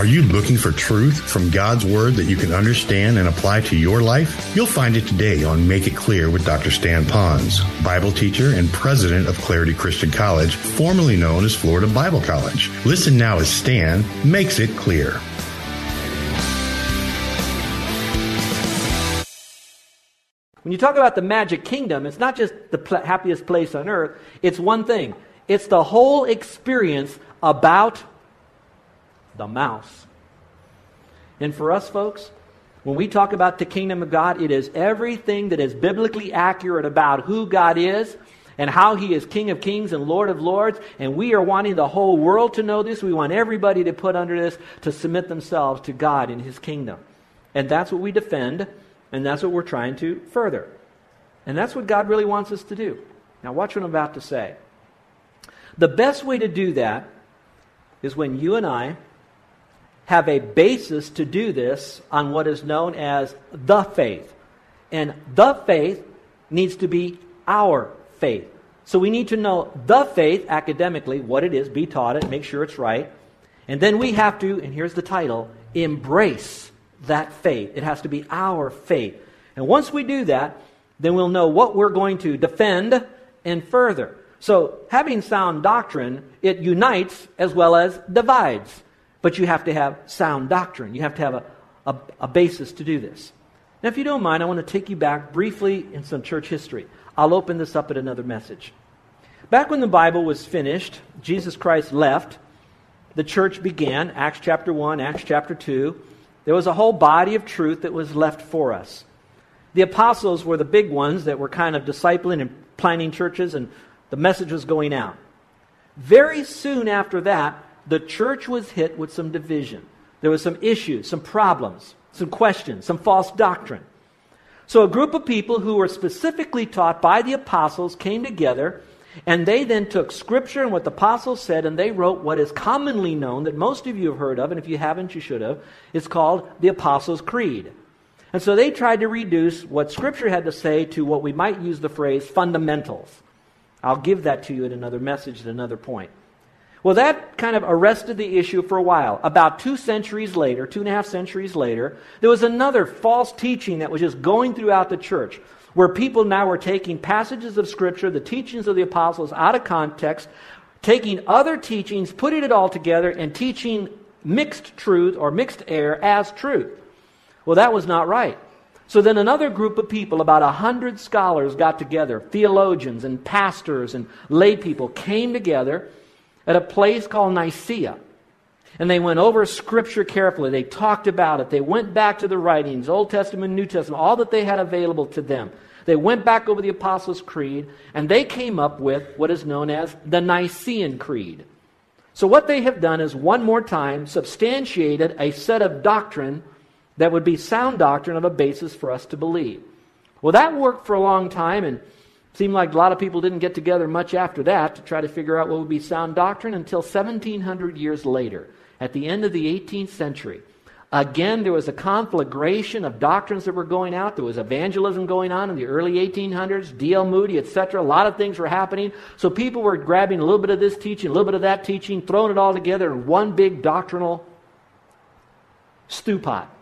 Are you looking for truth from God's Word that you can understand and apply to your life? You'll find it today on Make It Clear with Dr. Stan Ponz, Bible teacher and president of Clarity Christian College, formerly known as Florida Bible College. Listen now as Stan makes it clear. When you talk about the magic kingdom, it's not just the pl- happiest place on earth, it's one thing. It's the whole experience about the mouse. And for us folks, when we talk about the kingdom of God, it is everything that is biblically accurate about who God is and how he is King of kings and Lord of lords. And we are wanting the whole world to know this. We want everybody to put under this to submit themselves to God in his kingdom. And that's what we defend, and that's what we're trying to further. And that's what God really wants us to do. Now, watch what I'm about to say. The best way to do that is when you and I have a basis to do this on what is known as the faith. And the faith needs to be our faith. So we need to know the faith academically, what it is, be taught it, make sure it's right. And then we have to, and here's the title, embrace that faith. It has to be our faith. And once we do that, then we'll know what we're going to defend and further. So having sound doctrine, it unites as well as divides. But you have to have sound doctrine. You have to have a, a, a basis to do this. Now, if you don't mind, I want to take you back briefly in some church history. I'll open this up at another message. Back when the Bible was finished, Jesus Christ left, the church began, Acts chapter 1, Acts chapter 2. There was a whole body of truth that was left for us. The apostles were the big ones that were kind of discipling and planting churches, and the message was going out. Very soon after that, the church was hit with some division. There was some issues, some problems, some questions, some false doctrine. So a group of people who were specifically taught by the apostles came together and they then took scripture and what the apostles said and they wrote what is commonly known that most of you have heard of, and if you haven't, you should have. It's called the Apostles' Creed. And so they tried to reduce what scripture had to say to what we might use the phrase fundamentals. I'll give that to you in another message at another point. Well, that kind of arrested the issue for a while. About two centuries later, two and a half centuries later, there was another false teaching that was just going throughout the church, where people now were taking passages of Scripture, the teachings of the apostles, out of context, taking other teachings, putting it all together, and teaching mixed truth or mixed error as truth. Well, that was not right. So then another group of people, about a hundred scholars, got together, theologians and pastors and lay people came together at a place called Nicaea. And they went over Scripture carefully. They talked about it. They went back to the writings, Old Testament, New Testament, all that they had available to them. They went back over the Apostles' Creed, and they came up with what is known as the Nicene Creed. So, what they have done is one more time substantiated a set of doctrine that would be sound doctrine of a basis for us to believe. Well, that worked for a long time, and Seemed like a lot of people didn't get together much after that to try to figure out what would be sound doctrine until 1700 years later, at the end of the 18th century. Again, there was a conflagration of doctrines that were going out. There was evangelism going on in the early 1800s, D.L. Moody, etc. A lot of things were happening. So people were grabbing a little bit of this teaching, a little bit of that teaching, throwing it all together in one big doctrinal stew pot.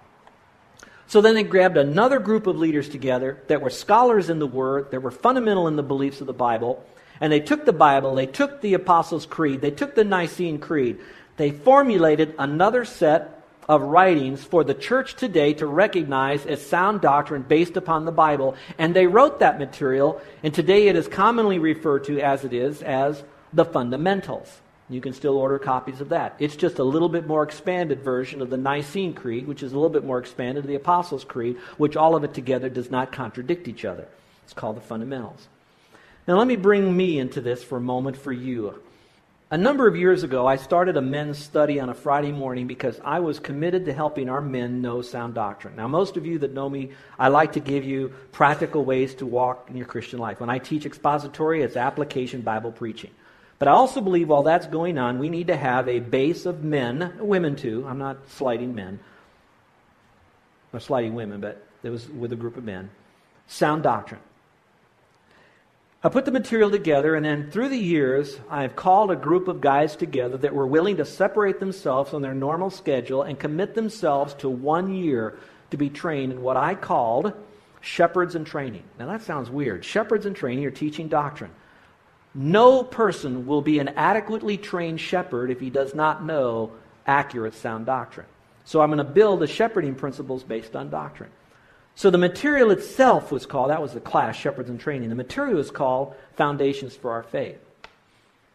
So then they grabbed another group of leaders together that were scholars in the Word, that were fundamental in the beliefs of the Bible, and they took the Bible, they took the Apostles' Creed, they took the Nicene Creed, they formulated another set of writings for the church today to recognize as sound doctrine based upon the Bible, and they wrote that material, and today it is commonly referred to as it is as the fundamentals. You can still order copies of that. It's just a little bit more expanded version of the Nicene Creed, which is a little bit more expanded of the Apostles' Creed, which all of it together does not contradict each other. It's called the fundamentals. Now, let me bring me into this for a moment for you. A number of years ago, I started a men's study on a Friday morning because I was committed to helping our men know sound doctrine. Now, most of you that know me, I like to give you practical ways to walk in your Christian life. When I teach expository, it's application Bible preaching. But I also believe while that's going on, we need to have a base of men, women too. I'm not slighting men, I'm slighting women, but it was with a group of men. Sound doctrine. I put the material together, and then through the years, I've called a group of guys together that were willing to separate themselves from their normal schedule and commit themselves to one year to be trained in what I called shepherds and training. Now, that sounds weird. Shepherds and training are teaching doctrine. No person will be an adequately trained shepherd if he does not know accurate, sound doctrine. So, I'm going to build the shepherding principles based on doctrine. So the material itself was called, that was the class, Shepherds in Training. The material was called Foundations for Our Faith.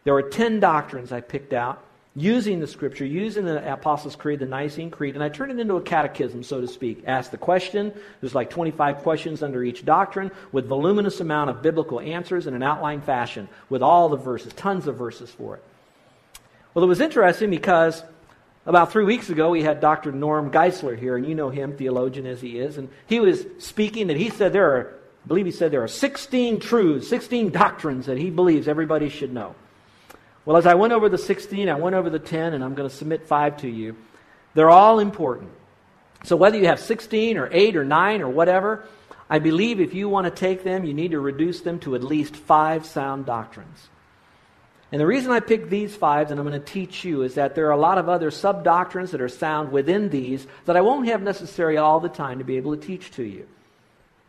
There were 10 doctrines I picked out using the scripture, using the Apostles' Creed, the Nicene Creed, and I turned it into a catechism, so to speak. Ask the question. There's like 25 questions under each doctrine with voluminous amount of biblical answers in an outline fashion with all the verses, tons of verses for it. Well, it was interesting because about three weeks ago, we had Dr. Norm Geisler here, and you know him, theologian as he is, and he was speaking that he said there are, I believe he said there are 16 truths, 16 doctrines that he believes everybody should know. Well, as I went over the 16, I went over the 10, and I'm going to submit five to you. They're all important. So whether you have 16 or 8 or 9 or whatever, I believe if you want to take them, you need to reduce them to at least five sound doctrines. And the reason I picked these five, and I'm going to teach you, is that there are a lot of other sub doctrines that are sound within these that I won't have necessarily all the time to be able to teach to you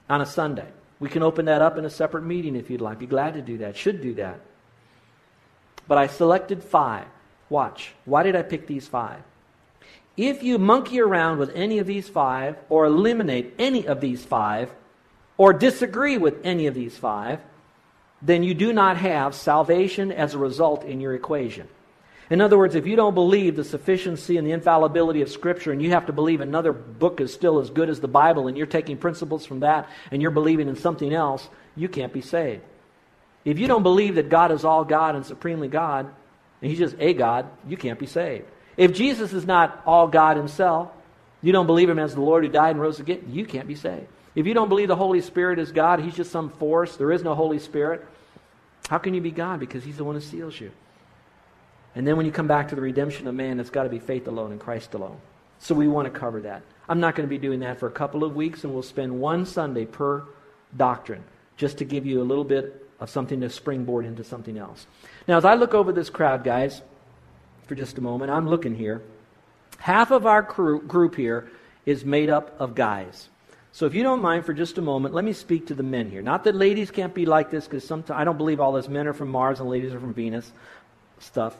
on a Sunday. We can open that up in a separate meeting if you'd like. Be glad to do that. Should do that. But I selected five. Watch. Why did I pick these five? If you monkey around with any of these five, or eliminate any of these five, or disagree with any of these five, then you do not have salvation as a result in your equation. In other words, if you don't believe the sufficiency and the infallibility of Scripture, and you have to believe another book is still as good as the Bible, and you're taking principles from that, and you're believing in something else, you can't be saved. If you don't believe that God is all God and supremely God, and He's just a God, you can't be saved. If Jesus is not all God Himself, you don't believe Him as the Lord who died and rose again, you can't be saved. If you don't believe the Holy Spirit is God, He's just some force, there is no Holy Spirit, how can you be God? Because He's the one who seals you. And then when you come back to the redemption of man, it's got to be faith alone and Christ alone. So we want to cover that. I'm not going to be doing that for a couple of weeks, and we'll spend one Sunday per doctrine just to give you a little bit of something to springboard into something else. Now, as I look over this crowd, guys, for just a moment, I'm looking here. Half of our crew, group here is made up of guys. So if you don't mind for just a moment, let me speak to the men here. Not that ladies can't be like this, because sometimes I don't believe all this men are from Mars and ladies are from Venus stuff.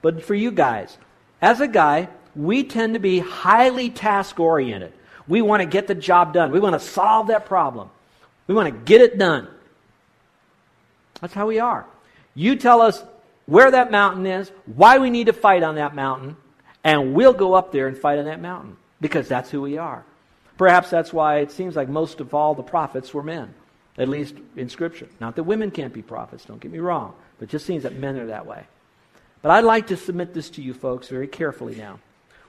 But for you guys, as a guy, we tend to be highly task oriented. We want to get the job done. We want to solve that problem. We want to get it done. That's how we are. You tell us where that mountain is, why we need to fight on that mountain, and we'll go up there and fight on that mountain because that's who we are. Perhaps that's why it seems like most of all the prophets were men, at least in Scripture. Not that women can't be prophets, don't get me wrong, but it just seems that men are that way. But I'd like to submit this to you folks very carefully now.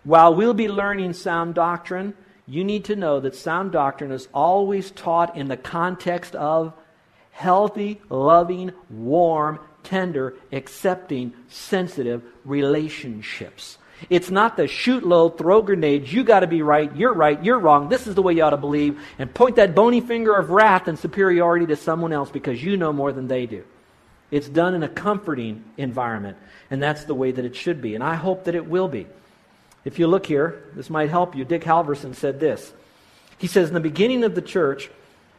While we'll be learning sound doctrine, you need to know that sound doctrine is always taught in the context of healthy, loving, warm, tender, accepting, sensitive relationships. It's not the shoot low, throw grenades, you got to be right, you're right, you're wrong, this is the way you ought to believe, and point that bony finger of wrath and superiority to someone else because you know more than they do. It's done in a comforting environment, and that's the way that it should be, and I hope that it will be. If you look here, this might help you. Dick Halverson said this. He says, In the beginning of the church,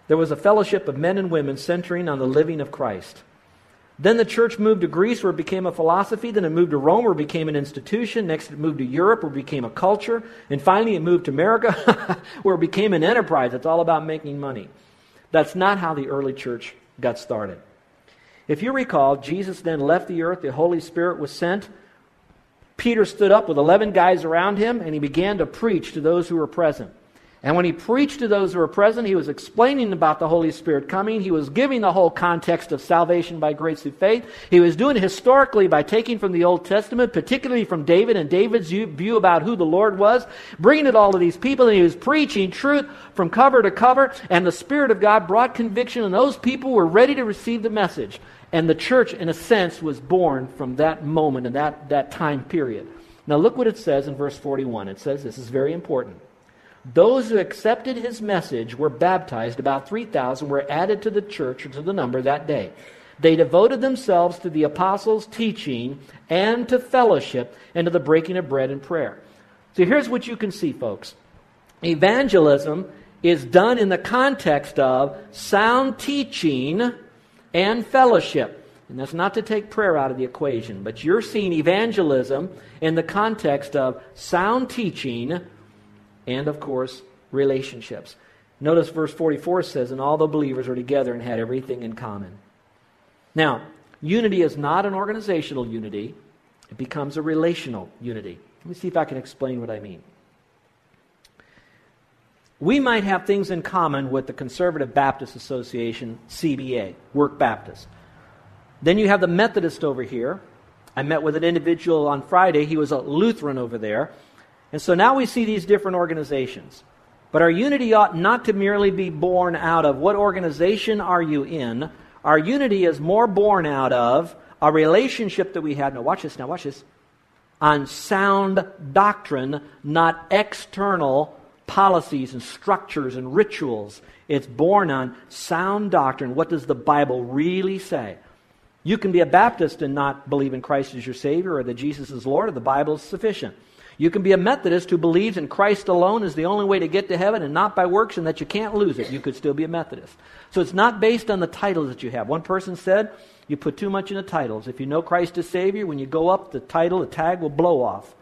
there was a fellowship of men and women centering on the living of Christ. Then the church moved to Greece where it became a philosophy. Then it moved to Rome where it became an institution. Next it moved to Europe where it became a culture. And finally it moved to America where it became an enterprise. It's all about making money. That's not how the early church got started. If you recall, Jesus then left the earth. The Holy Spirit was sent. Peter stood up with 11 guys around him and he began to preach to those who were present. And when he preached to those who were present, he was explaining about the Holy Spirit coming. He was giving the whole context of salvation by grace through faith. He was doing it historically by taking from the Old Testament, particularly from David and David's view about who the Lord was, bringing it all to these people. And he was preaching truth from cover to cover. And the Spirit of God brought conviction, and those people were ready to receive the message. And the church, in a sense, was born from that moment and that, that time period. Now, look what it says in verse 41. It says this is very important. Those who accepted his message were baptized. About 3,000 were added to the church or to the number that day. They devoted themselves to the apostles' teaching and to fellowship and to the breaking of bread and prayer. So here's what you can see, folks. Evangelism is done in the context of sound teaching and fellowship. And that's not to take prayer out of the equation, but you're seeing evangelism in the context of sound teaching and, of course, relationships. Notice verse 44 says, And all the believers were together and had everything in common. Now, unity is not an organizational unity, it becomes a relational unity. Let me see if I can explain what I mean. We might have things in common with the Conservative Baptist Association, CBA, Work Baptist. Then you have the Methodist over here. I met with an individual on Friday. He was a Lutheran over there. And so now we see these different organizations. But our unity ought not to merely be born out of what organization are you in. Our unity is more born out of a relationship that we have. Now, watch this. Now, watch this. On sound doctrine, not external policies and structures and rituals. It's born on sound doctrine. What does the Bible really say? You can be a Baptist and not believe in Christ as your Savior or that Jesus is Lord or the Bible is sufficient. You can be a Methodist who believes in Christ alone is the only way to get to heaven and not by works and that you can't lose it. You could still be a Methodist. So it's not based on the titles that you have. One person said, you put too much in the titles. If you know Christ as Savior, when you go up, the title, the tag will blow off.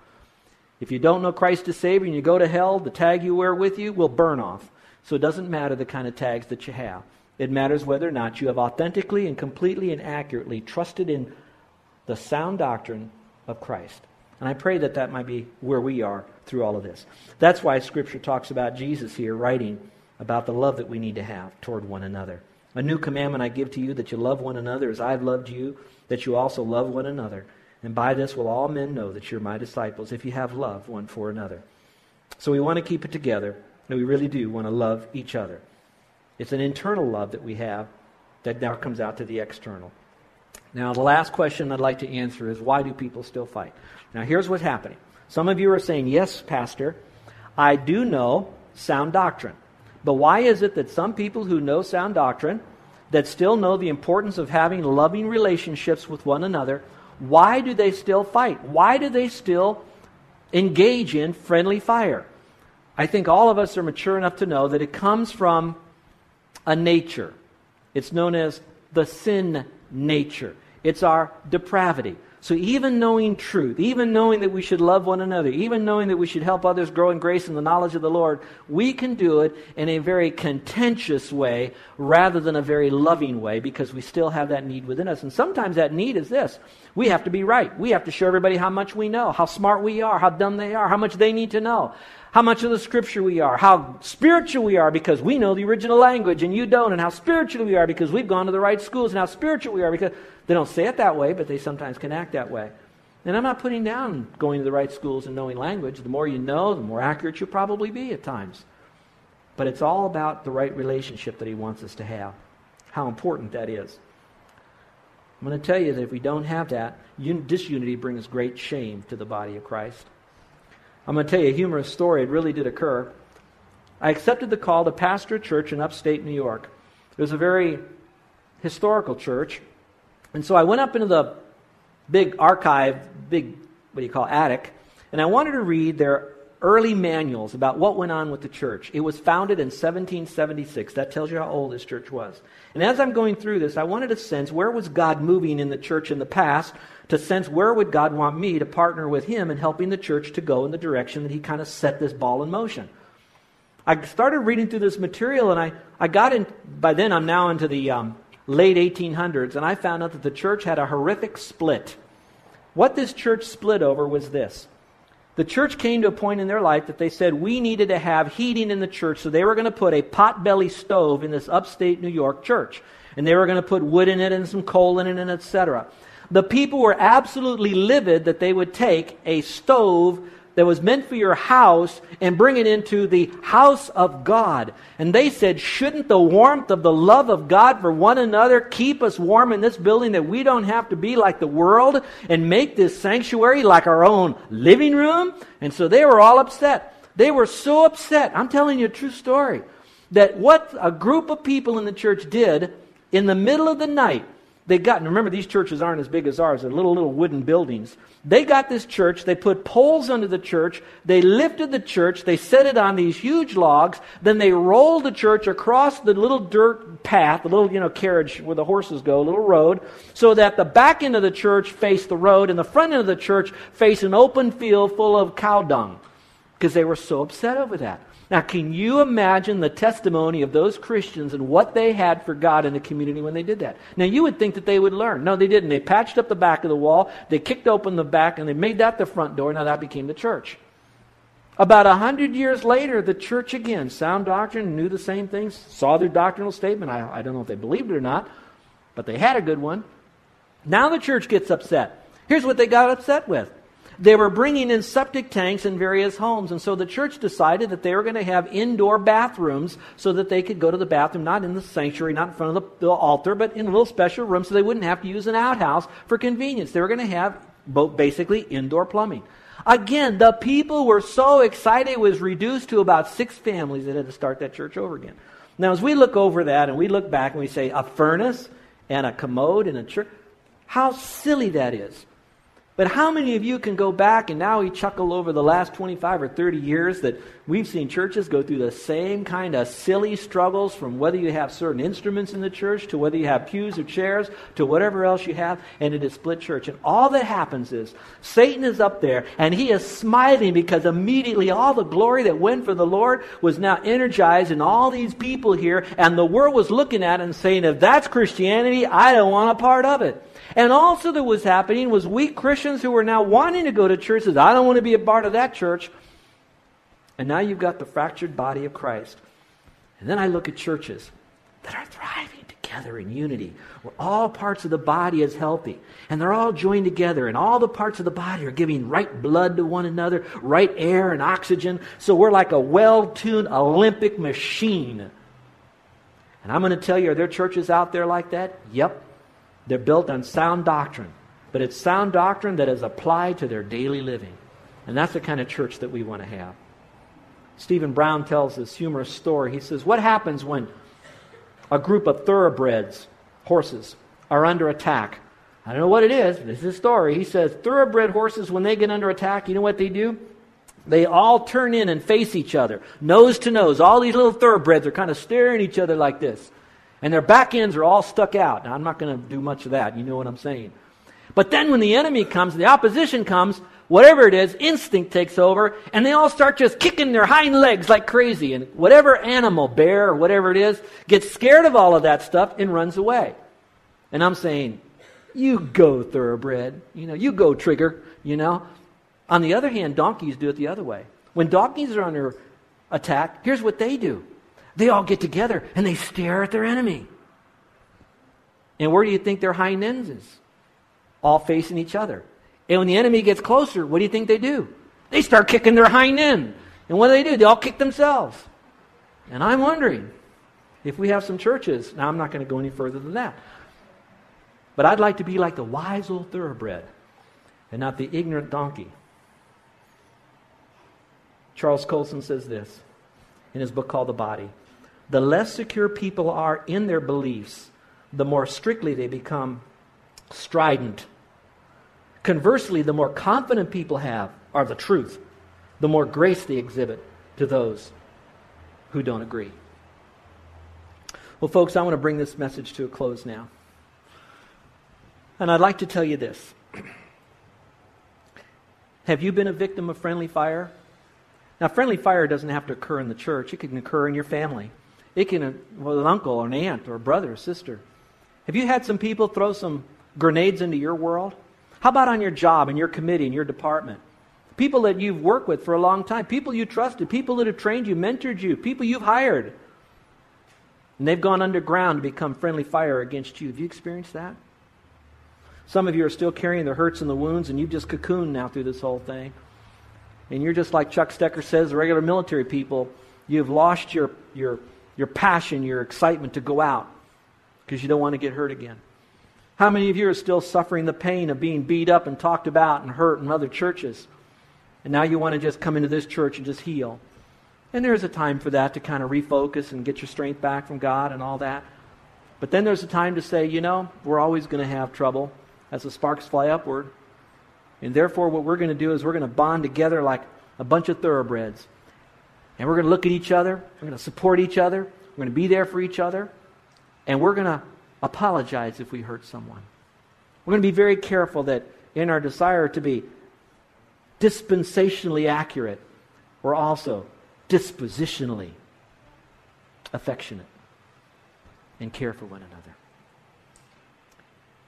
If you don't know Christ as Savior and you go to hell, the tag you wear with you will burn off. So it doesn't matter the kind of tags that you have. It matters whether or not you have authentically and completely and accurately trusted in the sound doctrine of Christ. And I pray that that might be where we are through all of this. That's why Scripture talks about Jesus here writing about the love that we need to have toward one another. A new commandment I give to you that you love one another as I've loved you, that you also love one another. And by this will all men know that you're my disciples if you have love one for another. So we want to keep it together, and we really do want to love each other. It's an internal love that we have that now comes out to the external. Now, the last question I'd like to answer is why do people still fight? Now, here's what's happening. Some of you are saying, Yes, Pastor, I do know sound doctrine. But why is it that some people who know sound doctrine, that still know the importance of having loving relationships with one another, why do they still fight? Why do they still engage in friendly fire? I think all of us are mature enough to know that it comes from a nature. It's known as the sin nature. It's our depravity. So even knowing truth, even knowing that we should love one another, even knowing that we should help others grow in grace and the knowledge of the Lord, we can do it in a very contentious way rather than a very loving way because we still have that need within us. And sometimes that need is this. We have to be right. We have to show everybody how much we know, how smart we are, how dumb they are, how much they need to know how much of the scripture we are, how spiritual we are because we know the original language and you don't, and how spiritual we are because we've gone to the right schools, and how spiritual we are because they don't say it that way, but they sometimes can act that way. And I'm not putting down going to the right schools and knowing language. The more you know, the more accurate you'll probably be at times. But it's all about the right relationship that he wants us to have, how important that is. I'm going to tell you that if we don't have that, disunity brings great shame to the body of Christ. I'm going to tell you a humorous story. It really did occur. I accepted the call to pastor a church in upstate New York. It was a very historical church. And so I went up into the big archive, big, what do you call, attic, and I wanted to read their early manuals about what went on with the church. It was founded in 1776. That tells you how old this church was. And as I'm going through this, I wanted to sense where was God moving in the church in the past to sense where would God want me to partner with him in helping the church to go in the direction that he kind of set this ball in motion. I started reading through this material and I, I got in, by then I'm now into the um, late 1800s, and I found out that the church had a horrific split. What this church split over was this the church came to a point in their life that they said we needed to have heating in the church, so they were going to put a potbelly stove in this upstate New York church. And they were going to put wood in it and some coal in it and etc. The people were absolutely livid that they would take a stove that was meant for your house and bring it into the house of God. And they said, shouldn't the warmth of the love of God for one another keep us warm in this building that we don't have to be like the world and make this sanctuary like our own living room? And so they were all upset. They were so upset. I'm telling you a true story. That what a group of people in the church did in the middle of the night, they got, and remember these churches aren't as big as ours, they're little, little wooden buildings. They got this church, they put poles under the church, they lifted the church, they set it on these huge logs, then they rolled the church across the little dirt path, the little, you know, carriage where the horses go, a little road, so that the back end of the church faced the road and the front end of the church faced an open field full of cow dung. Because they were so upset over that. Now, can you imagine the testimony of those Christians and what they had for God in the community when they did that? Now, you would think that they would learn. No, they didn't. They patched up the back of the wall, they kicked open the back, and they made that the front door. Now, that became the church. About a hundred years later, the church again, sound doctrine, knew the same things, saw their doctrinal statement. I, I don't know if they believed it or not, but they had a good one. Now the church gets upset. Here's what they got upset with they were bringing in septic tanks in various homes. And so the church decided that they were going to have indoor bathrooms so that they could go to the bathroom, not in the sanctuary, not in front of the, the altar, but in a little special room so they wouldn't have to use an outhouse for convenience. They were going to have basically indoor plumbing. Again, the people were so excited it was reduced to about six families that had to start that church over again. Now, as we look over that and we look back and we say a furnace and a commode and a church, how silly that is. But how many of you can go back and now we chuckle over the last 25 or 30 years that we've seen churches go through the same kind of silly struggles from whether you have certain instruments in the church to whether you have pews or chairs to whatever else you have, and it is split church. And all that happens is Satan is up there and he is smiling because immediately all the glory that went for the Lord was now energized in all these people here, and the world was looking at it and saying, if that's Christianity, I don't want a part of it. And also that was happening was weak Christians who were now wanting to go to churches. I don't want to be a part of that church. And now you've got the fractured body of Christ. And then I look at churches that are thriving together in unity, where all parts of the body is healthy, and they're all joined together, and all the parts of the body are giving right blood to one another, right air and oxygen. So we're like a well tuned Olympic machine. And I'm going to tell you, are there churches out there like that? Yep. They're built on sound doctrine, but it's sound doctrine that is applied to their daily living. And that's the kind of church that we want to have. Stephen Brown tells this humorous story. He says, What happens when a group of thoroughbreds, horses, are under attack? I don't know what it is, but this is a story. He says, Thoroughbred horses, when they get under attack, you know what they do? They all turn in and face each other, nose to nose. All these little thoroughbreds are kind of staring at each other like this and their back ends are all stuck out. Now, I'm not going to do much of that. You know what I'm saying. But then when the enemy comes, the opposition comes, whatever it is, instinct takes over, and they all start just kicking their hind legs like crazy. And whatever animal, bear or whatever it is, gets scared of all of that stuff and runs away. And I'm saying, you go, thoroughbred. You know, you go, trigger. You know. On the other hand, donkeys do it the other way. When donkeys are under attack, here's what they do they all get together and they stare at their enemy. And where do you think their hind ends is? All facing each other. And when the enemy gets closer, what do you think they do? They start kicking their hind end. And what do they do? They all kick themselves. And I'm wondering if we have some churches. Now, I'm not going to go any further than that. But I'd like to be like the wise old thoroughbred and not the ignorant donkey. Charles Colson says this in his book called The Body the less secure people are in their beliefs, the more strictly they become strident. Conversely, the more confident people have are the truth, the more grace they exhibit to those who don't agree. Well, folks, I want to bring this message to a close now. And I'd like to tell you this. Have you been a victim of friendly fire? Now, friendly fire doesn't have to occur in the church, it can occur in your family. It can, with an uncle or an aunt or a brother or sister. Have you had some people throw some grenades into your world? How about on your job, in your committee, in your department? People that you've worked with for a long time, people you trusted, people that have trained you, mentored you, people you've hired. And they've gone underground to become friendly fire against you. Have you experienced that? Some of you are still carrying the hurts and the wounds, and you've just cocooned now through this whole thing. And you're just like Chuck Stecker says, the regular military people, you've lost your, your, your passion, your excitement to go out because you don't want to get hurt again. How many of you are still suffering the pain of being beat up and talked about and hurt in other churches? And now you want to just come into this church and just heal. And there's a time for that to kind of refocus and get your strength back from God and all that. But then there's a time to say, you know, we're always going to have trouble as the sparks fly upward. And therefore, what we're going to do is we're going to bond together like a bunch of thoroughbreds. And we're going to look at each other. We're going to support each other. We're going to be there for each other. And we're going to apologize if we hurt someone. We're going to be very careful that in our desire to be dispensationally accurate, we're also dispositionally affectionate and care for one another.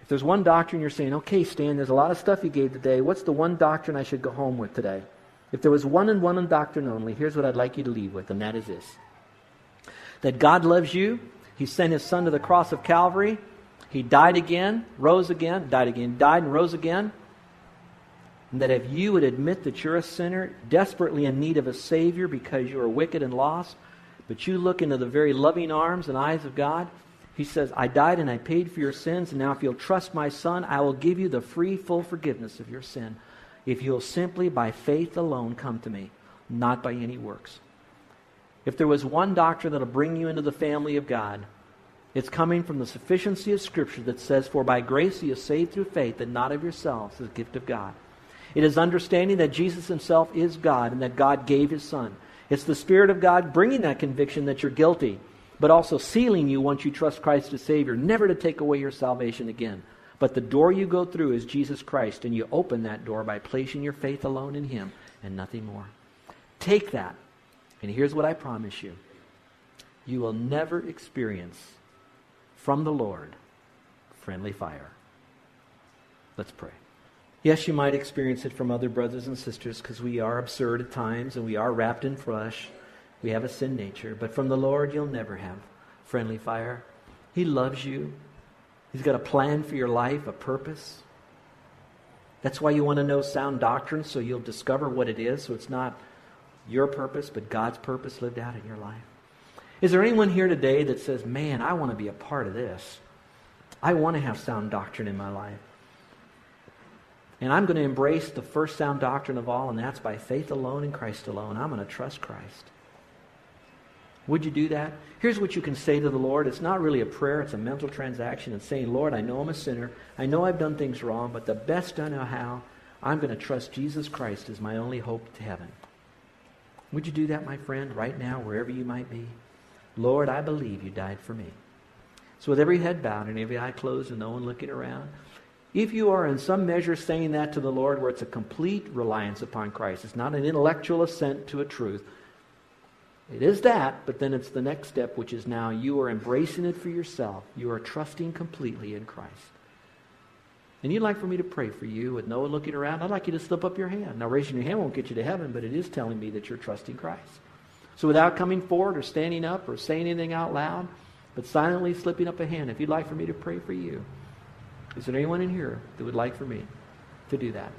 If there's one doctrine you're saying, okay, Stan, there's a lot of stuff you gave today. What's the one doctrine I should go home with today? If there was one and one doctrine only, here's what I'd like you to leave with, and that is this that God loves you he sent his son to the cross of Calvary. He died again, rose again, died again, died and rose again. And that if you would admit that you're a sinner, desperately in need of a Savior because you are wicked and lost, but you look into the very loving arms and eyes of God, He says, I died and I paid for your sins, and now if you'll trust my Son, I will give you the free, full forgiveness of your sin. If you'll simply, by faith alone, come to me, not by any works. If there was one doctrine that'll bring you into the family of God, it's coming from the sufficiency of Scripture that says, For by grace you are saved through faith, and not of yourselves, a gift of God. It is understanding that Jesus himself is God and that God gave his Son. It's the Spirit of God bringing that conviction that you're guilty, but also sealing you once you trust Christ as Savior, never to take away your salvation again. But the door you go through is Jesus Christ, and you open that door by placing your faith alone in Him and nothing more. Take that and here's what I promise you you will never experience from the Lord friendly fire. Let's pray. Yes, you might experience it from other brothers and sisters because we are absurd at times and we are wrapped in flesh. We have a sin nature. But from the Lord, you'll never have friendly fire. He loves you, He's got a plan for your life, a purpose. That's why you want to know sound doctrine so you'll discover what it is so it's not your purpose, but God's purpose lived out in your life? Is there anyone here today that says, man, I want to be a part of this? I want to have sound doctrine in my life. And I'm going to embrace the first sound doctrine of all, and that's by faith alone in Christ alone. I'm going to trust Christ. Would you do that? Here's what you can say to the Lord. It's not really a prayer, it's a mental transaction. It's saying, Lord, I know I'm a sinner. I know I've done things wrong, but the best I know how, I'm going to trust Jesus Christ as my only hope to heaven. Would you do that, my friend, right now, wherever you might be? Lord, I believe you died for me. So, with every head bowed and every eye closed and no one looking around, if you are in some measure saying that to the Lord where it's a complete reliance upon Christ, it's not an intellectual assent to a truth. It is that, but then it's the next step, which is now you are embracing it for yourself. You are trusting completely in Christ and you'd like for me to pray for you with no one looking around, I'd like you to slip up your hand. Now, raising your hand won't get you to heaven, but it is telling me that you're trusting Christ. So, without coming forward or standing up or saying anything out loud, but silently slipping up a hand, if you'd like for me to pray for you, is there anyone in here that would like for me to do that?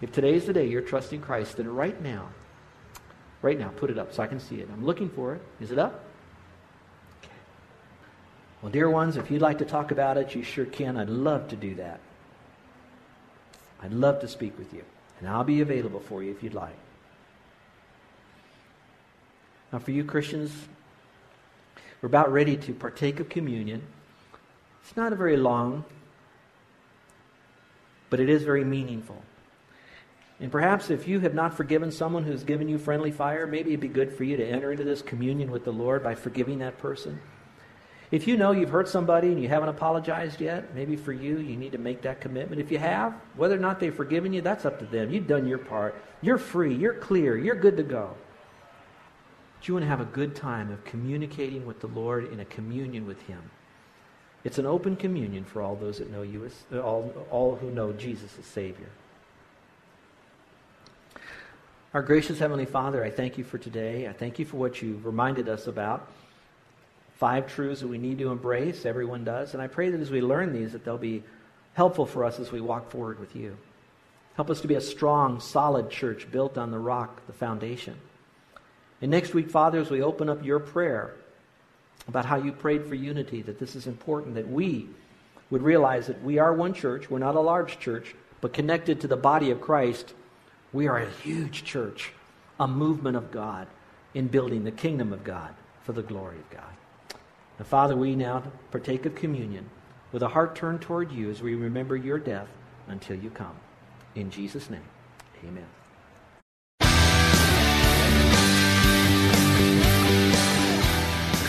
If today is the day you're trusting Christ, then right now, right now, put it up so I can see it. I'm looking for it. Is it up? Okay. Well, dear ones, if you'd like to talk about it, you sure can. I'd love to do that. I'd love to speak with you, and I'll be available for you if you'd like. Now, for you Christians, we're about ready to partake of communion. It's not a very long, but it is very meaningful. And perhaps if you have not forgiven someone who's given you friendly fire, maybe it'd be good for you to enter into this communion with the Lord by forgiving that person. If you know you've hurt somebody and you haven't apologized yet, maybe for you, you need to make that commitment. If you have, whether or not they've forgiven you, that's up to them. You've done your part. You're free. You're clear. You're good to go. But you want to have a good time of communicating with the Lord in a communion with Him. It's an open communion for all those that know you as all, all who know Jesus as Savior. Our gracious Heavenly Father, I thank you for today. I thank you for what you've reminded us about. Five truths that we need to embrace, everyone does. And I pray that as we learn these, that they'll be helpful for us as we walk forward with you. Help us to be a strong, solid church built on the rock, the foundation. And next week, Father, as we open up your prayer about how you prayed for unity, that this is important, that we would realize that we are one church. We're not a large church, but connected to the body of Christ we are a huge church, a movement of God in building the kingdom of God for the glory of God. And Father, we now partake of communion with a heart turned toward you as we remember your death until you come. In Jesus' name, amen.